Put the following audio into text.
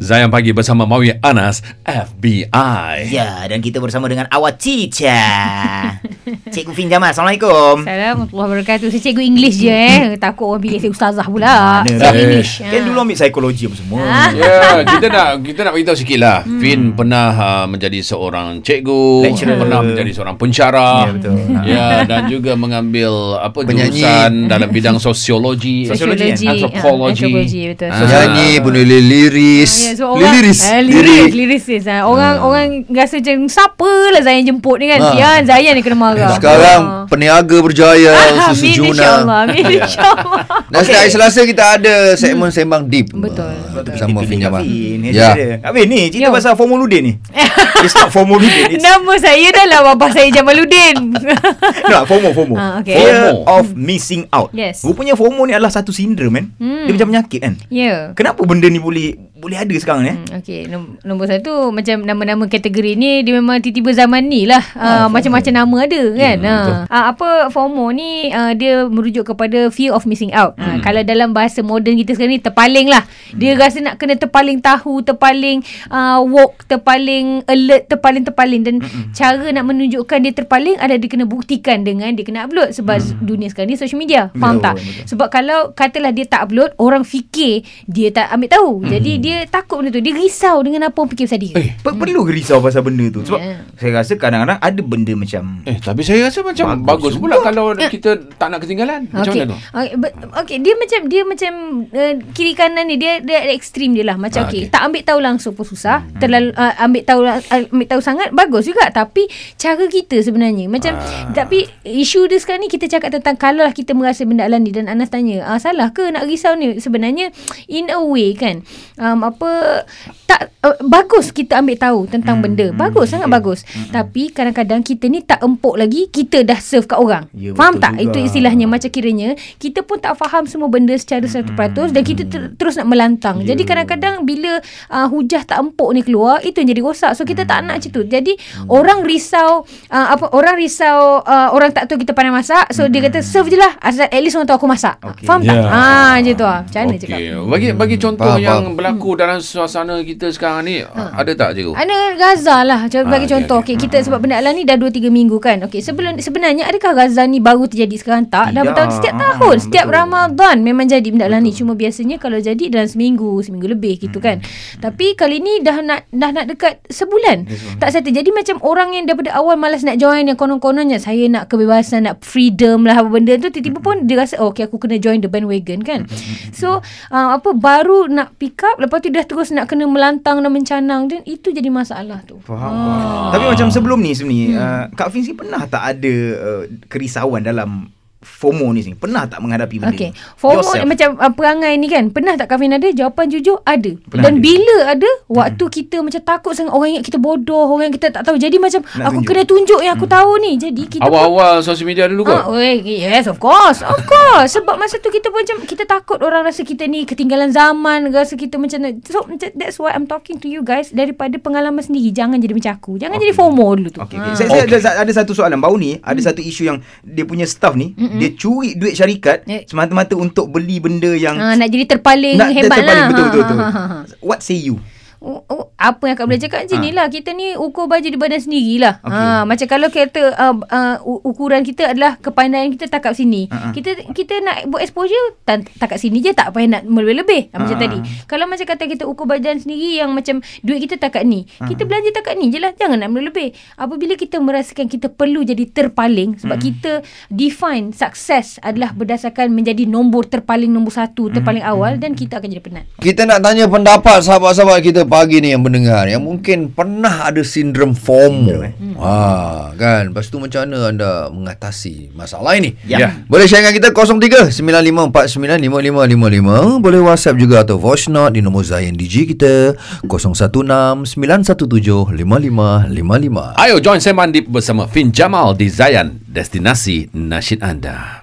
Zayan Pagi bersama Mawi Anas FBI. Ya, dan kita bersama dengan awak teacher. Cikgu Fin Jamal. Assalamualaikum. Assalamualaikum wabarakatuh. Saya cikgu English je eh. Takut orang pilih saya ustazah pula. Mana Saya. English. Kan dulu ambil psikologi apa semua. Ah. Ya, kita nak kita nak beritahu sikit lah. Hmm. Fin pernah uh, menjadi seorang cikgu, Lecturer. pernah menjadi seorang pensyarah. Ya, betul. Ya, dan juga mengambil apa Penyanyi. jurusan dalam bidang sosiologi, Sosiologi, Sosiologi. antropologi. Ah, antropologi, betul. Ah. Penyanyi penulis liris. Ah, ya, so orang, Liris. Ah, liris, lirisis. Ah. Orang orang rasa macam siapa lah Zayan jemput ni kan. Ah. Sian Zayan ni kena marah. Sekarang Ah. peniaga berjaya Ah, susu Amin Juna. insyaAllah. Amin insyaAllah. Dan setiap hari Selasa kita ada segmen sembang deep. Betul, betul. Bersama Fin Jamal. Ya. Ya. Fin ni cerita Yo. pasal Formuludin ni. It's not Formuludin. It's Nama saya dah lah Bapa saya Jamaluddin. no, FOMO, FOMO. Ah, okay. Fear FOMO. of missing out. Yes. Rupanya FOMO ni adalah satu sindrom kan. Hmm. Dia macam penyakit kan. Ya. Kenapa benda ni boleh boleh ada sekarang ni? eh? Hmm, Okey, nom- nombor satu macam nama-nama kategori ni dia memang tiba-tiba zaman ni lah. Uh, macam-macam nama ada kan. Ya, betul. Uh, apa FOMO ni uh, dia merujuk kepada fear of missing out. Uh, kalau dalam bahasa moden kita sekarang ni terpaling lah. Dia rasa nak kena terpaling tahu, terpaling uh, woke, terpaling alert, terpaling terpaling dan cara nak menunjukkan dia terpaling ada dia kena buktikan dengan dia kena upload sebab dunia sekarang ni social media. Faham Betul, tak? betul. Sebab kalau katalah dia tak upload, orang fikir dia tak ambil tahu. Jadi dia takut benda tu. Dia risau dengan apa orang fikir pasal dia. Eh, Per- perlu ke risau pasal benda tu? Sebab Ya. saya rasa kadang-kadang ada benda macam Eh, tapi saya rasa macam bagus, Bagus pula kalau kita tak nak ketinggalan. Macam Okey. mana tu? Okey, but- okey, dia macam dia macam uh, kiri kanan ni dia dia ada ekstrim dia lah. Macam Ah, okey, okey. tak ambil tahu langsung pun susah. Terlalu uh, ambil tahu uh, ambil tahu sangat bagus juga tapi cara kita sebenarnya macam Ah. tapi isu dia sekarang ni kita cakap tentang kalau lah kita merasa benda alani dan Anas tanya, ah, salah ke nak risau ni? Sebenarnya in a way kan um, apa tak uh, bagus kita ambil tahu tentang Hmm, benda. hmm, Bagus sangat okey. bagus. Tapi kadang-kadang kita ni tak empuk lagi kita dah serve kat orang. Ya, Faham tak? juga. Itu istilahnya macam kiranya kita pun tak faham semua benda secara 100% dan kita ter- terus nak melantang. Ya. Jadi kadang-kadang bila uh, hujah tak empuk ni keluar itu jadi rosak. So kita tak nak macam tu. Jadi orang risau uh, apa orang risau uh, orang tak tahu kita pandai masak. So dia kata serve je lah. Asal at least orang tahu aku masak. Okey. Faham tak? Ya. Ah macam tu ah. Macam mana cakap? Okey, bagi bagi contoh Faham, yang faham. berlaku dalam suasana kita sekarang ni, ada tak cikgu? Ana Gaza lah Ah, bagi okey, contoh okey. okay, kita sebab benda alam ni dah 2 3 minggu kan. Okey sebelum sebenarnya adakah Gaza ni baru terjadi sekarang tak? Dah Tidak. bertahun setiap Ah, tahun, setiap. Ramadan memang jadi benda alam ni. Cuma biasanya kalau jadi dalam seminggu, seminggu lebih gitu kan. Tapi kali ni dah nak dah nak dekat sebulan. Tak settle. Jadi macam orang yang daripada awal malas nak join yang konon-kononnya saya nak kebebasan, nak freedom lah apa benda tu tiba-tiba pun dia rasa oh, okay aku kena join the bandwagon kan. So uh, apa baru nak pick up lepas tu dah terus nak kena melantang dan mencanang dan itu jadi masalah tu. Faham. Ah. Tapi macam sebelum ni sebenarnya hmm. uh, Kak Fin sini pernah tak ada uh, kerisauan dalam FOMO ni sini? Pernah tak menghadapi benda Okey. ni? FOMO Yourself. macam uh, perangai ni kan. Pernah tak Kavin ada? Jawapan jujur ada. Pernah Dan ada. bila ada, waktu kita macam takut sangat orang ingat kita bodoh, orang yang kita tak tahu. Jadi macam Nak aku tunjuk. kena tunjuk yang aku tahu ni. Jadi kita pun Awal-awal sosial media dulu Ah, kot? oi, yes, of course. Of course. Sebab masa tu kita pun macam kita takut orang rasa kita ni ketinggalan zaman, rasa kita macam so that's why I'm talking to you guys daripada pengalaman sendiri. Jangan jadi macam aku. Jangan okay. jadi FOMO dulu tu. Okey, Ah. okay. saya, saya ada, ada satu soalan baru ni, ada satu isu yang dia punya staff ni, dia curi duit syarikat Eh. semata-mata untuk beli benda yang Ah, nak jadi terpaling nak hebat terpaling, lah. betul betul Ha, betul. ha, ha, ha. What say you? Oh, oh, apa yang akak boleh cakap? Macam Ah. ni lah Kita ni ukur baju di badan sendirilah. Okey. ha, Macam kalau kita uh, uh, Ukuran kita adalah Kepandaian kita tak kat sini. Ah, ah. Kita kita nak buat exposure tak, tak kat sini je Tak payah nak lebih-lebih. Ha, Macam Ah, tadi. Ah. Kalau macam kata kita ukur badan sendiri Yang macam Duit kita tak kat ni Kita belanja tak kat ni je lah. Jangan nak lebih Apabila kita merasakan Kita perlu jadi terpaling Sebab Hmm. kita Define Sukses adalah berdasarkan Menjadi nombor terpaling Nombor satu Hmm. Terpaling awal Dan kita akan jadi penat. Kita nak tanya pendapat sahabat-sahabat kita pagi ni yang mendengar yang mungkin pernah ada sindrom FOMO. Ha, kan? Lepas tu macam mana anda mengatasi masalah ini? Ya. Ya. Boleh share dengan kita 0395495555. Boleh WhatsApp juga atau voice note di nombor Zayan DJ kita 0169175555. Ayo join Seman Deep bersama Fin Jamal di Zayan, destinasi nasyid anda.